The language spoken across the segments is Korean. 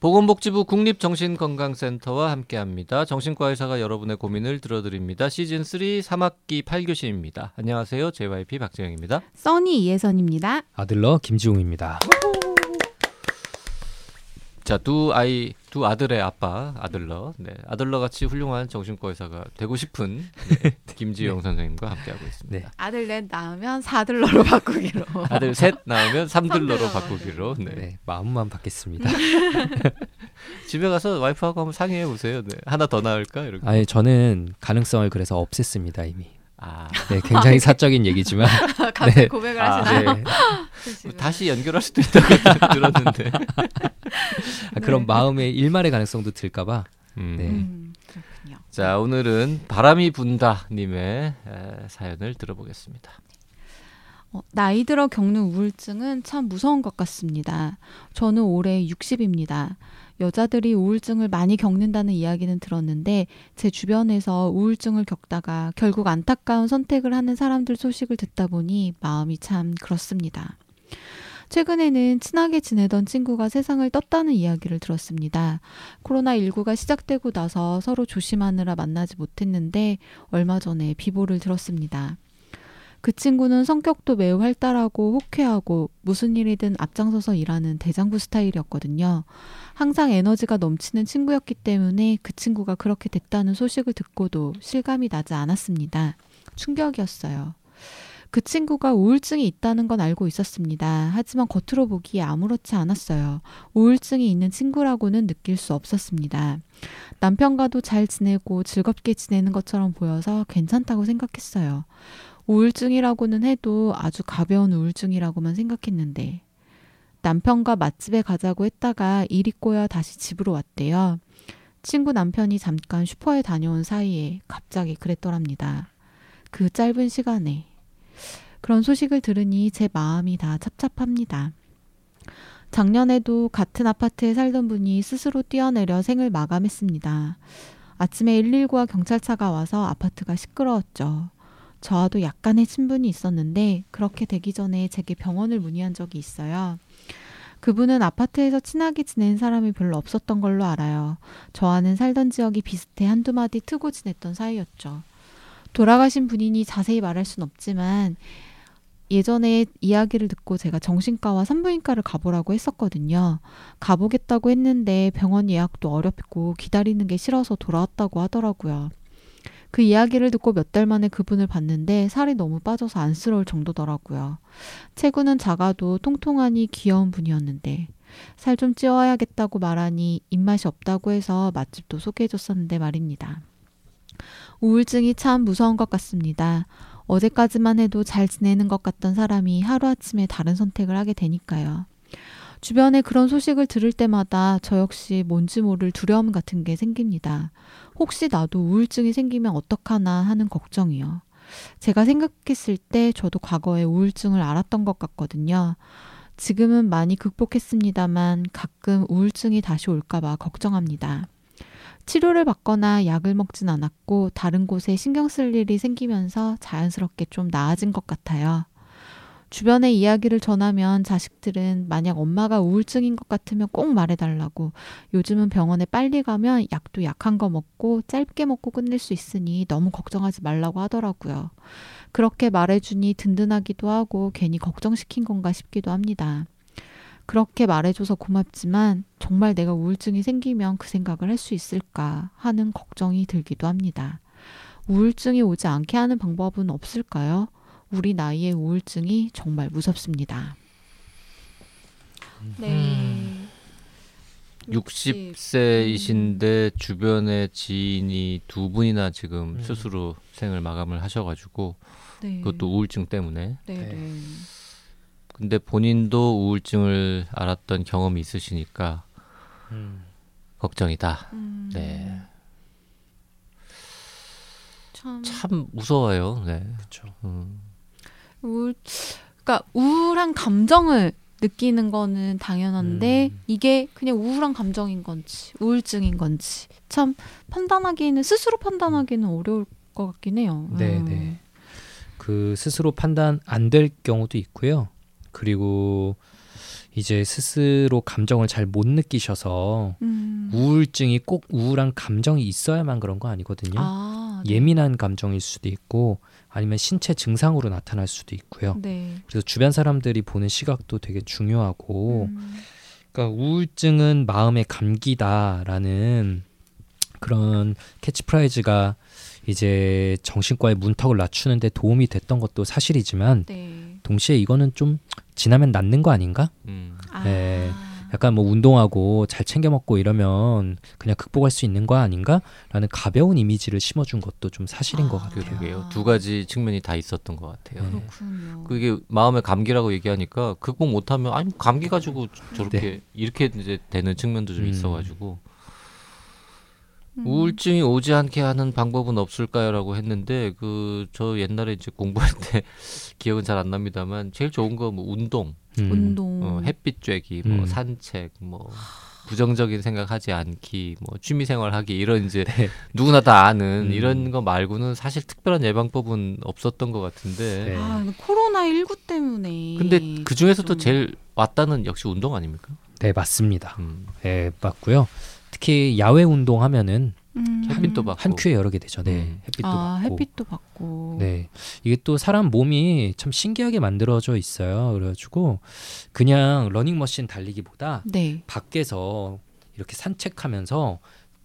보건복지부 국립정신건강센터와 함께합니다. 정신과 의사가 여러분의 고민을 들어드립니다. 시즌 3 3학기 8교시입니다. 안녕하세요. JYP 박재영입니다. 써니 이혜선입니다. 아들러 김지웅입니다. 자, 두 아이, 두 아들의 아빠, 아들러. 네, 아들러 같이 훌륭한 정신과 의사가 되고 싶은 네, 김지영 선생님과 함께하고 있습니다. 네. 아들 넷 낳으면 사들러로 바꾸기로. 아들 셋 나오면 삼들러로 삼들러, 바꾸기로. 네. 네, 마음만 받겠습니다. 집에 가서 와이프하고 한번 상의해 보세요. 네. 하나 더 나을까? 이렇게. 아니 저는 가능성을 그래서 없앴습니다 이미. 아, 네, 굉장히 사적인 얘기지만 갑자기 네. 고백을 아, 하시나요? 네. 다시 연결할 수도 있다고 들었는데. 아, 그런 네. 마음의 일말의 가능성도 들까봐. 음. 네. 음. 자, 오늘은 바람이 분다 님의 에, 사연을 들어보겠습니다. 어, 나이 들어 겪는 우울증은 참 무서운 것 같습니다. 저는 올해 60입니다. 여자들이 우울증을 많이 겪는다는 이야기는 들었는데 제 주변에서 우울증을 겪다가 결국 안타까운 선택을 하는 사람들 소식을 듣다 보니 마음이 참 그렇습니다. 최근에는 친하게 지내던 친구가 세상을 떴다는 이야기를 들었습니다. 코로나19가 시작되고 나서 서로 조심하느라 만나지 못했는데 얼마 전에 비보를 들었습니다. 그 친구는 성격도 매우 활달하고 호쾌하고 무슨 일이든 앞장서서 일하는 대장부 스타일이었거든요. 항상 에너지가 넘치는 친구였기 때문에 그 친구가 그렇게 됐다는 소식을 듣고도 실감이 나지 않았습니다. 충격이었어요. 그 친구가 우울증이 있다는 건 알고 있었습니다. 하지만 겉으로 보기에 아무렇지 않았어요. 우울증이 있는 친구라고는 느낄 수 없었습니다. 남편과도 잘 지내고 즐겁게 지내는 것처럼 보여서 괜찮다고 생각했어요. 우울증이라고는 해도 아주 가벼운 우울증이라고만 생각했는데 남편과 맛집에 가자고 했다가 일이 꼬여 다시 집으로 왔대요. 친구 남편이 잠깐 슈퍼에 다녀온 사이에 갑자기 그랬더랍니다. 그 짧은 시간에 그런 소식을 들으니 제 마음이 다 찹찹합니다. 작년에도 같은 아파트에 살던 분이 스스로 뛰어내려 생을 마감했습니다. 아침에 119와 경찰차가 와서 아파트가 시끄러웠죠. 저와도 약간의 친분이 있었는데 그렇게 되기 전에 제게 병원을 문의한 적이 있어요. 그분은 아파트에서 친하게 지낸 사람이 별로 없었던 걸로 알아요. 저와는 살던 지역이 비슷해 한두 마디 트고 지냈던 사이였죠. 돌아가신 분이니 자세히 말할 순 없지만 예전에 이야기를 듣고 제가 정신과와 산부인과를 가보라고 했었거든요. 가보겠다고 했는데 병원 예약도 어렵고 기다리는 게 싫어서 돌아왔다고 하더라고요. 그 이야기를 듣고 몇 달 만에 그분을 봤는데 살이 너무 빠져서 안쓰러울 정도더라고요. 체구는 작아도 통통하니 귀여운 분이었는데 살 좀 찌워야겠다고 말하니 입맛이 없다고 해서 맛집도 소개해줬었는데 말입니다. 우울증이 참 무서운 것 같습니다. 어제까지만 해도 잘 지내는 것 같던 사람이 하루아침에 다른 선택을 하게 되니까요. 주변에 그런 소식을 들을 때마다 저 역시 뭔지 모를 두려움 같은 게 생깁니다. 혹시 나도 우울증이 생기면 어떡하나 하는 걱정이요. 제가 생각했을 때 저도 과거에 우울증을 앓았던 것 같거든요. 지금은 많이 극복했습니다만 가끔 우울증이 다시 올까봐 걱정합니다. 치료를 받거나 약을 먹진 않았고 다른 곳에 신경 쓸 일이 생기면서 자연스럽게 좀 나아진 것 같아요. 주변에 이야기를 전하면 자식들은 만약 엄마가 우울증인 것 같으면 꼭 말해달라고 요즘은 병원에 빨리 가면 약도 약한 거 먹고 짧게 먹고 끝낼 수 있으니 너무 걱정하지 말라고 하더라고요. 그렇게 말해주니 든든하기도 하고 괜히 걱정시킨 건가 싶기도 합니다. 그렇게 말해줘서 고맙지만 정말 내가 우울증이 생기면 그 생각을 할 수 있을까 하는 걱정이 들기도 합니다. 우울증이 오지 않게 하는 방법은 없을까요? 우리 나이의 우울증이 정말 무섭습니다. 네. 60세이신데 주변에 지인이 두 분이나 지금 음. 스스로 생을 마감을 하셔가지고 네. 그것도 우울증 때문에 네. 네. 근데 본인도 우울증을 앓았던 경험이 있으시니까 음, 걱정이다. 음, 네. 참, 참 무서워요. 네. 그렇죠. 음. 우울, 그러니까 우울한 감정을 느끼는 거는 당연한데 음. 이게 그냥 우울한 감정인 건지 우울증인 건지 참 판단하기에는 스스로 판단하기는 어려울 것 같긴 해요. 네, 음. 네. 그 스스로 판단 안 될 경우도 있고요. 그리고 이제 스스로 감정을 잘 못 느끼셔서 음. 우울증이 꼭 우울한 감정이 있어야만 그런 거 아니거든요. 아, 네. 예민한 감정일 수도 있고 아니면 신체 증상으로 나타날 수도 있고요. 네. 그래서 주변 사람들이 보는 시각도 되게 중요하고 음. 그러니까 우울증은 마음의 감기다라는 그런 캐치프레이즈가 이제 정신과의 문턱을 낮추는데 도움이 됐던 것도 사실이지만 네. 동시에 이거는 좀 지나면 낫는 거 아닌가? 음. 아. 네. 약간 뭐 운동하고 잘 챙겨 먹고 이러면 그냥 극복할 수 있는 거 아닌가?라는 가벼운 이미지를 심어준 것도 좀 사실인 아, 것 같아요. 그러게요. 두 가지 측면이 다 있었던 것 같아요. 네. 그렇군요. 그게 마음의 감기라고 얘기하니까 극복 못하면 아니 감기 가지고 저렇게 이렇게 이제 되는 측면도 좀 음. 있어가지고 음. 우울증이 오지 않게 하는 방법은 없을까요라고 했는데 그 저 옛날에 이제 공부할 때 기억은 잘 안 납니다만 제일 좋은 거 뭐 운동, 음. 운동. 어, 햇빛 쬐기, 뭐 음. 산책, 뭐 부정적인 생각하지 않기, 뭐 취미 생활하기 이런 이제 네. 누구나 다 아는 음. 이런 거 말고는 사실 특별한 예방법은 없었던 것 같은데. 네. 아, 코로나 19 때문에. 근데 그 중에서도 좀- 제일 왔다는 역시 운동 아닙니까? 네, 맞습니다. 음. 네, 맞고요. 특히 야외 운동하면은 음. 햇빛도 받고. 한 큐에 여러 개 되죠. 네, 음. 햇빛도 아, 받고. 햇빛도 받고. 네, 이게 또 사람 몸이 참 신기하게 만들어져 있어요. 그래가지고 그냥 러닝머신 달리기보다 네. 밖에서 이렇게 산책하면서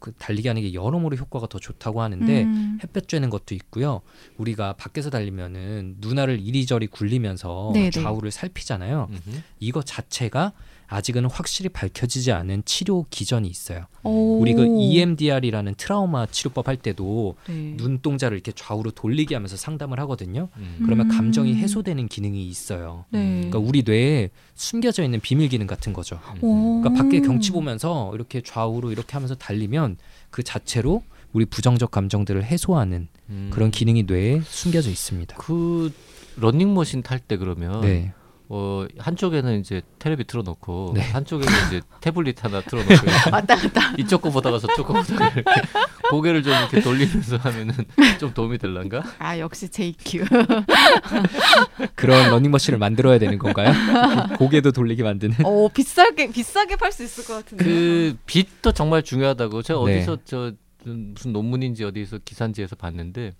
그 달리기 하는 게 여러모로 효과가 더 좋다고 하는데 음. 햇볕 쬐는 것도 있고요. 우리가 밖에서 달리면은 눈알을 이리저리 굴리면서 네네. 좌우를 살피잖아요. 음흠. 이거 자체가 아직은 확실히 밝혀지지 않은 치료 기전이 있어요. 오. 우리 그 EMDR이라는 트라우마 치료법 할 때도 네. 눈동자를 이렇게 좌우로 돌리게 하면서 상담을 하거든요. 음. 그러면 음. 감정이 해소되는 기능이 있어요. 네. 그러니까 우리 뇌에 숨겨져 있는 비밀 기능 같은 거죠. 오. 그러니까 밖에 경치 보면서 이렇게 좌우로 이렇게 하면서 달리면 그 자체로 우리 부정적 감정들을 해소하는 음. 그런 기능이 뇌에 숨겨져 있습니다. 그 러닝머신 탈 때 그러면 네. 어 한쪽에는 이제 텔레비 틀어놓고 네. 한쪽에는 이제 태블릿 하나 틀어놓고 왔다 갔다. 이쪽 거 보다가 저쪽 거 보다가 이렇게 고개를 좀 이렇게 돌리면서 하면은 좀 도움이 될란가? 아, 역시 JQ. 그런 러닝머신을 만들어야 되는 건가요? 고개도 돌리게 만드는. 어, 비싸게 비싸게 팔 수 있을 것 같은데. 그 빛도 정말 중요하다고 제가 네. 어디서 저 무슨 논문인지 어디서 기사인지에서 봤는데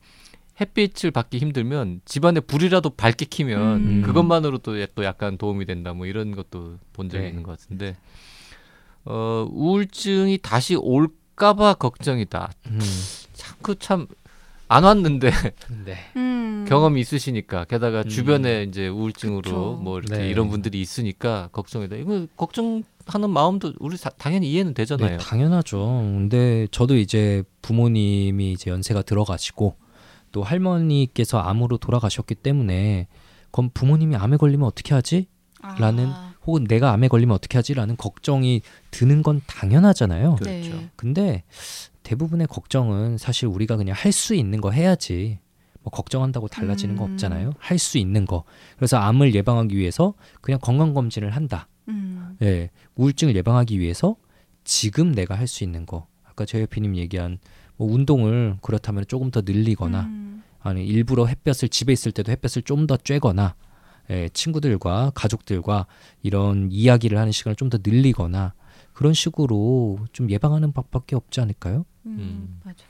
햇빛을 받기 힘들면 집안에 불이라도 밝게 키면 음. 그것만으로도 또 약간 도움이 된다 뭐 이런 것도 본 적이 네. 있는 것 같은데 어 우울증이 다시 올까봐 걱정이다 음. 참그 참 안 왔는데 네. 음. 경험이 있으시니까 게다가 음. 주변에 이제 우울증으로 그쵸. 뭐 이렇게 네. 이런 분들이 있으니까 걱정이다 이거 걱정 하는 마음도 우리 사- 당연히 이해는 되잖아요. 네, 당연하죠. 근데 저도 이제 부모님이 이제 연세가 들어가시고 또 할머니께서 암으로 돌아가셨기 때문에 그럼 부모님이 암에 걸리면 어떻게 하지? 라는 아, 혹은 내가 암에 걸리면 어떻게 하지 라는 걱정이 드는 건 당연하잖아요. 네. 그렇죠. 근데 대부분의 걱정은 사실 우리가 그냥 할 수 있는 거 해야지. 뭐 걱정한다고 달라지는 거 음. 없잖아요. 할 수 있는 거. 그래서 암을 예방하기 위해서 그냥 건강 검진을 한다. 음. 예. 우울증을 예방하기 위해서 지금 내가 할 수 있는 거. 아까 제이피님 얘기한 뭐 운동을 그렇다면 조금 더 늘리거나 음. 아니 일부러 햇볕을 집에 있을 때도 햇볕을 좀 더 쬐거나 예, 친구들과 가족들과 이런 이야기를 하는 시간을 좀 더 늘리거나 그런 식으로 좀 예방하는 법밖에 없지 않을까요? 음. 음. 맞아.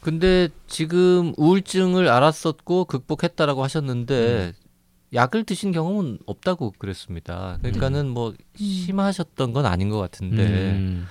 근데 지금 우울증을 알았었고 극복했다라고 하셨는데 약을 드신 경험은 없다고 그랬습니다. 그러니까는 뭐 심하셨던 건 아닌 것 같은데 음,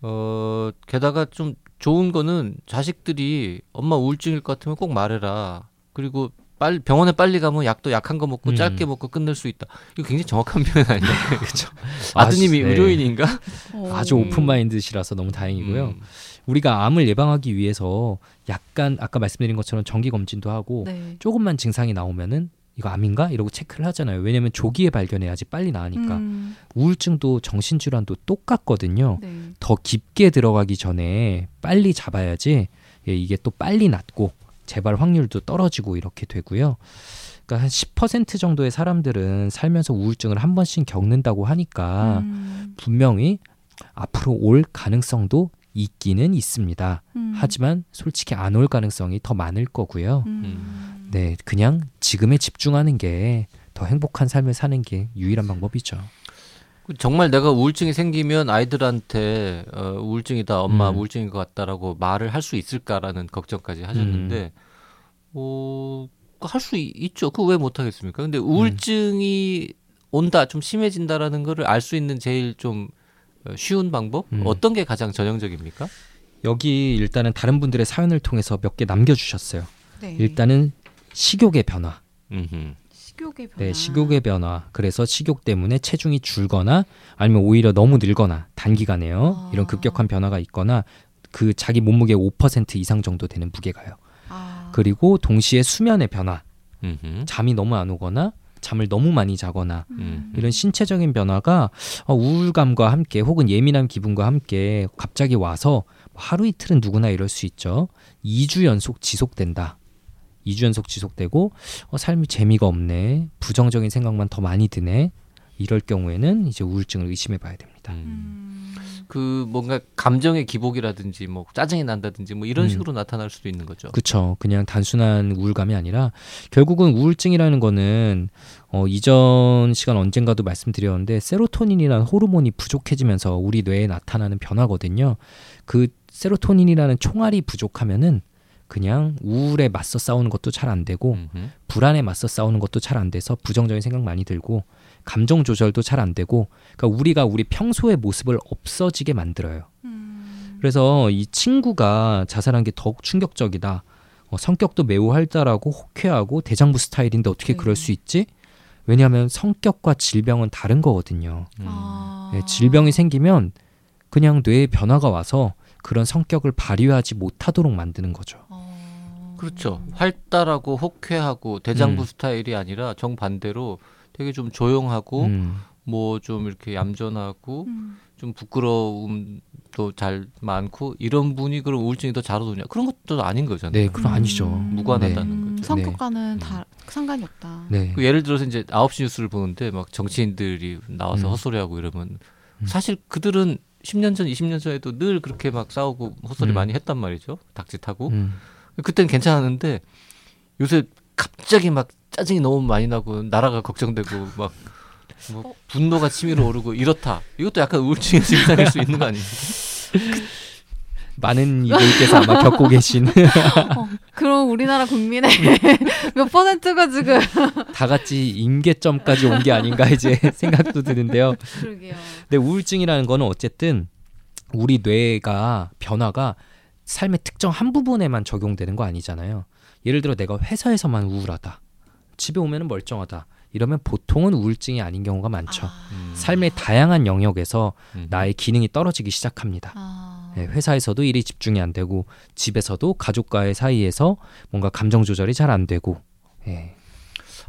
어 게다가 좀 좋은 거는 자식들이 엄마 우울증일 것 같으면 꼭 말해라. 그리고 빨리 병원에 빨리 가면 약도 약한 거 먹고 음. 짧게 먹고 끝낼 수 있다. 이거 굉장히 정확한 표현 아니에요? 그렇죠. 아드님이 네. 의료인인가? 어. 아주 오픈 마인드시라서 너무 다행이고요. 음. 우리가 암을 예방하기 위해서 약간 아까 말씀드린 것처럼 정기 검진도 하고 네. 조금만 증상이 나오면은 이거 암인가 이러고 체크를 하잖아요. 왜냐하면 조기에 발견해야지 빨리 나으니까. 음. 우울증도 정신질환도 똑같거든요. 네. 더 깊게 들어가기 전에 빨리 잡아야지 예, 이게 또 빨리 낫고 재발 확률도 떨어지고 이렇게 되고요. 그러니까 한 10% 정도의 사람들은 살면서 우울증을 한 번씩 겪는다고 하니까 음. 분명히 앞으로 올 가능성도 있기는 있습니다. 음. 하지만 솔직히 안 올 가능성이 더 많을 거고요. 음. 네, 그냥 지금에 집중하는 게더더 행복한 삶을 사는 게 유일한 방법이죠. 정말 내가 우울증이 생기면 아이들한테 어, 우울증이다 엄마 음. 우울증인 것 같다라고 말을 할 수 있을까라는 걱정까지 하셨는데 음. 뭐, 뭐할 수 있죠 그거 왜 못하겠습니까 근데 음. 우울증이 온다 좀 심해진다라는 거를 알 수 있는 제일 좀 어, 쉬운 방법 음. 어떤 게 가장 전형적입니까 여기 일단은 다른 분들의 사연을 통해서 몇 개 남겨주셨어요. 네. 일단은 식욕의 변화. 음흠. 식욕의 변화. 네, 식욕의 변화. 그래서 식욕 때문에 체중이 줄거나 아니면 오히려 너무 늘거나 단기간에요. 아. 이런 급격한 변화가 있거나 그 자기 몸무게 5% 이상 정도 되는 무게가요. 아. 그리고 동시에 수면의 변화. 음흠. 잠이 너무 안 오거나 잠을 너무 많이 자거나 음. 이런 신체적인 변화가 어, 우울감과 함께 혹은 예민한 기분과 함께 갑자기 와서 하루 이틀은 누구나 이럴 수 있죠. 2주 연속 지속된다. 2주 연속 지속되고 어, 삶이 재미가 없네. 부정적인 생각만 더 많이 드네. 이럴 경우에는 이제 우울증을 의심해 봐야 됩니다. 음. 음. 그 뭔가 감정의 기복이라든지 뭐 짜증이 난다든지 뭐 이런 음. 식으로 나타날 수도 있는 거죠. 그쵸. 그냥 단순한 우울감이 아니라 결국은 우울증이라는 거는 어, 이전 시간 언젠가도 말씀드렸는데 세로토닌이라는 호르몬이 부족해지면서 우리 뇌에 나타나는 변화거든요. 그 세로토닌이라는 총알이 부족하면은 그냥 우울에 맞서 싸우는 것도 잘 안 되고 음흠. 불안에 맞서 싸우는 것도 잘 안 돼서 부정적인 생각 많이 들고 감정 조절도 잘 안 되고 그러니까 우리가 우리 평소의 모습을 없어지게 만들어요. 음. 그래서 이 친구가 자살한 게 더욱 충격적이다. 어, 성격도 매우 활달하고 호쾌하고 대장부 스타일인데 어떻게 네. 그럴 수 있지? 왜냐하면 성격과 질병은 다른 거거든요. 음. 아. 네, 질병이 생기면 그냥 뇌에 변화가 와서 그런 성격을 발휘하지 못하도록 만드는 거죠. 어. 그렇죠. 활달하고 호쾌하고 대장부 음. 스타일이 아니라 정 반대로 되게 좀 조용하고 음, 뭐좀 이렇게 얌전하고 음. 좀 부끄러움도 잘 많고 이런 분이 그럼 우울증이 더 잘 오느냐 그런 것도 아닌 거잖아요. 네, 그건 아니죠. 무관하다는 음, 거죠. 성격과는 네. 다 상관이 없다. 네, 그 예를 들어서 이제 아홉 시 뉴스를 보는데 막 정치인들이 나와서 음. 헛소리하고 이러면 음. 사실 그들은 10년 전, 20년 전에도 늘 그렇게 막 싸우고 헛소리 음. 많이 했단 말이죠. 닭짓하고. 음, 그때는 괜찮았는데 요새 갑자기 막 짜증이 너무 많이 나고 나라가 걱정되고 막 뭐 어? 분노가 치밀어 오르고 이렇다. 이것도 약간 우울증의 증상일 수 있는 거 아닙니까? 많은 이들께서 아마 겪고 계신 어, 그럼 우리나라 국민의 몇 퍼센트가 지금 다 같이 임계점까지 온 게 아닌가 이제 생각도 드는데요. 그러게요. 근데 우울증이라는 거는 어쨌든 우리 뇌가 변화가 삶의 특정 한 부분에만 적용되는 거 아니잖아요. 예를 들어 내가 회사에서만 우울하다. 집에 오면 멀쩡하다. 이러면 보통은 우울증이 아닌 경우가 많죠. 아. 음. 삶의 다양한 영역에서 음. 나의 기능이 떨어지기 시작합니다. 아. 예, 회사에서도 일이 집중이 안 되고 집에서도 가족과의 사이에서 뭔가 감정 조절이 잘 안 되고 예.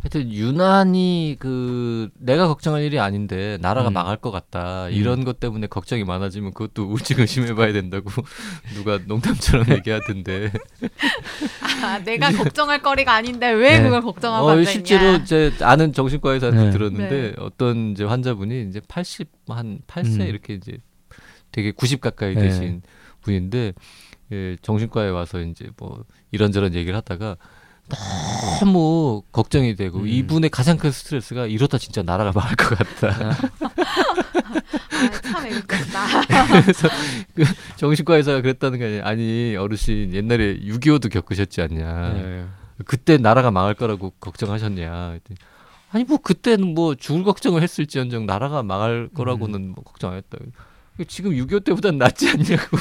하여튼 유난히 그 내가 걱정할 일이 아닌데 나라가 음. 망할 것 같다 이런 것 때문에 걱정이 많아지면 그것도 우울증 의심해봐야 된다고 누가 농담처럼 얘기하던데 아, 내가 걱정할 거리가 아닌데 왜 네. 그걸 걱정하고 어, 앉아 실제로. 이제 아는 정신과 의사한테 네. 들었는데 네. 어떤 이제 환자분이 이제 80한 8세 음. 이렇게 이제 되게 90 가까이 네. 되신 분인데 예, 정신과에 와서 이제 뭐 이런저런 얘기를 하다가 너무 걱정이 되고 음. 이분의 가장 큰 스트레스가 이러다 진짜 나라가 망할 것 같다. 아, 참 애국다. 그래서 그 정신과 의사가 그랬다는 게 아니라 아니 어르신 옛날에 6.25도 겪으셨지 않냐. 예. 그때 나라가 망할 거라고 걱정하셨냐. 아니 뭐 그때는 뭐 죽을 걱정을 했을지언정 나라가 망할 거라고는 뭐 걱정 안 했다. 지금 6.25 때보단 낫지 않냐고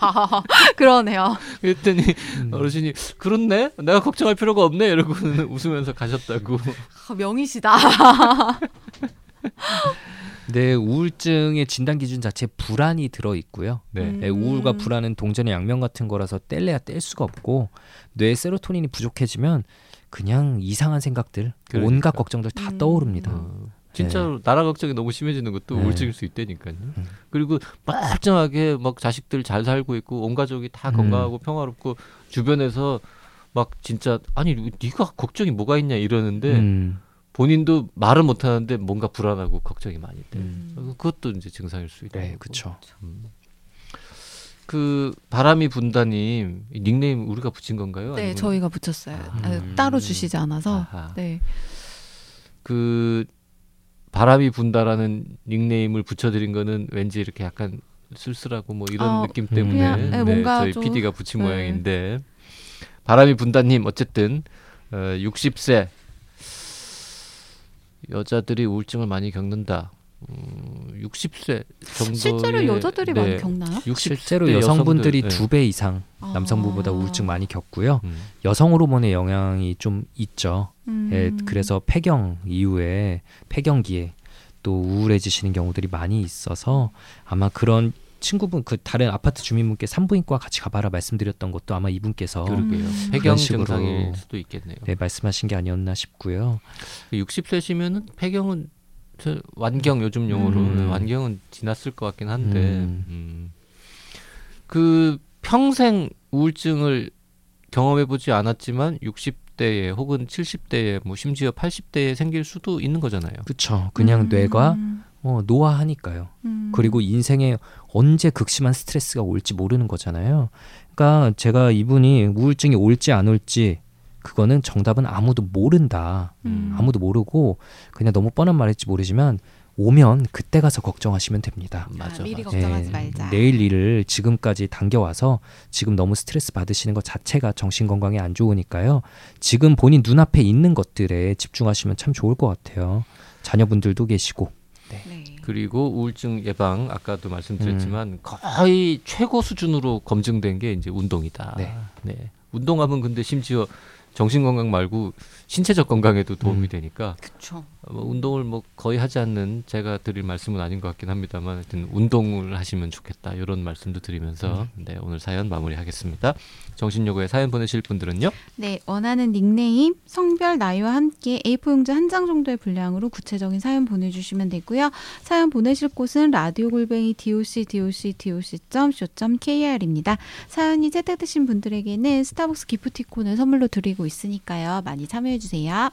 아, 그러네요. 그랬더니 음. 어르신이 그렇네 내가 걱정할 필요가 없네 이러고는 웃으면서 가셨다고 아, 명이시다. 네, 우울증의 진단 기준 자체에 불안이 들어 있고요. 네 음. 네, 우울과 불안은 동전의 양면 같은 거라서 뗄래야 뗄 수가 없고 뇌 세로토닌이 부족해지면 그냥 이상한 생각들, 그러니까. 온갖 걱정들 다 음. 떠오릅니다. 어, 진짜로 나라 걱정이 너무 심해지는 것도 네. 우울증일 수 있다니까요. 음. 그리고 멀쩡하게 막 자식들 잘 살고 있고 온 가족이 다 음. 건강하고 평화롭고 주변에서 막 진짜 아니 네가 걱정이 뭐가 있냐 이러는데 음, 본인도 말은 못 하는데 뭔가 불안하고 걱정이 많이 돼. 음. 그것도 이제 증상일 수 있다. 네, 그렇죠. 그 바람이 분다님 이 닉네임 우리가 붙인 건가요? 네, 아니면- 저희가 붙였어요. 아, 음. 따로 주시지 않아서. 아하. 네. 그 바람이 분다라는 닉네임을 붙여드린 거는 왠지 이렇게 약간 쓸쓸하고 뭐 이런 아, 느낌 음. 때문에 그냥, 네, 뭔가 저희 좀- PD가 붙인 네. 모양인데 바람이 분다님 어쨌든 어, 60세 여자들이 우울증을 많이 겪는다. 음, 60세 정도 실제로 여자들이 많이 겪나요? 60대 실제로 여성분들이 네. 두배 이상 아. 남성분보다 우울증 많이 겪고요. 음. 여성 호르몬의 영향이 좀 있죠. 음. 예, 그래서 폐경 이후에 폐경기에 또 우울해지시는 경우들이 많이 있어서 아마 그런 친구분 그 다른 아파트 주민분께 산부인과 같이 가봐라 말씀드렸던 것도 아마 이분께서 그러게요. 음. 폐경 증상일 수도 있겠네요. 네, 말씀하신 게 아니었나 싶고요. 60세시면은 폐경은 저 완경 요즘 용어로 음. 완경은 지났을 것 같긴 한데 음. 음. 그 평생 우울증을 경험해보지 않았지만 60대에 혹은 70대에 뭐 심지어 80대에 생길 수도 있는 거잖아요. 그렇죠. 그냥 음. 뇌가 어, 노화하니까요. 음. 그리고 인생에 언제 극심한 스트레스가 올지 모르는 거잖아요. 그러니까 제가 이분이 우울증이 올지 안 올지 그거는 정답은 아무도 모른다. 음. 아무도 모르고 그냥 너무 뻔한 말일지 모르지만 오면 그때 가서 걱정하시면 됩니다. 맞아. 미리 맞아. 걱정하지 예, 말자. 내일 일을 지금까지 당겨와서 지금 너무 스트레스 받으시는 것 자체가 정신 건강에 안 좋으니까요. 지금 본인 눈앞에 있는 것들에 집중하시면 참 좋을 것 같아요. 자녀분들도 계시고. 네. 그리고 우울증 예방 아까도 음. 말씀드렸지만 거의 최고 수준으로 검증된 게 이제 운동이다. 네. 운동하면 근데 심지어 정신 건강 말고 신체적 건강에도 도움이 음. 되니까 그렇죠. 뭐 운동을 뭐 거의 하지 않는 제가 드릴 말씀은 아닌 것 같긴 합니다만 하여튼 운동을 하시면 좋겠다 이런 말씀도 드리면서 네 오늘 사연 마무리하겠습니다. 정신요구에 사연 보내실 분들은요. 네, 원하는 닉네임, 성별, 나이와 함께 A4 용지 한 장 정도의 분량으로 구체적인 사연 보내주시면 되고요. 사연 보내실 곳은 라디오 골뱅이 doc doc doc kr입니다. 사연이 채택되신 분들에게는 스타벅스 기프티콘을 선물로 드리고 있으니까요. 많이 참여해 주세요.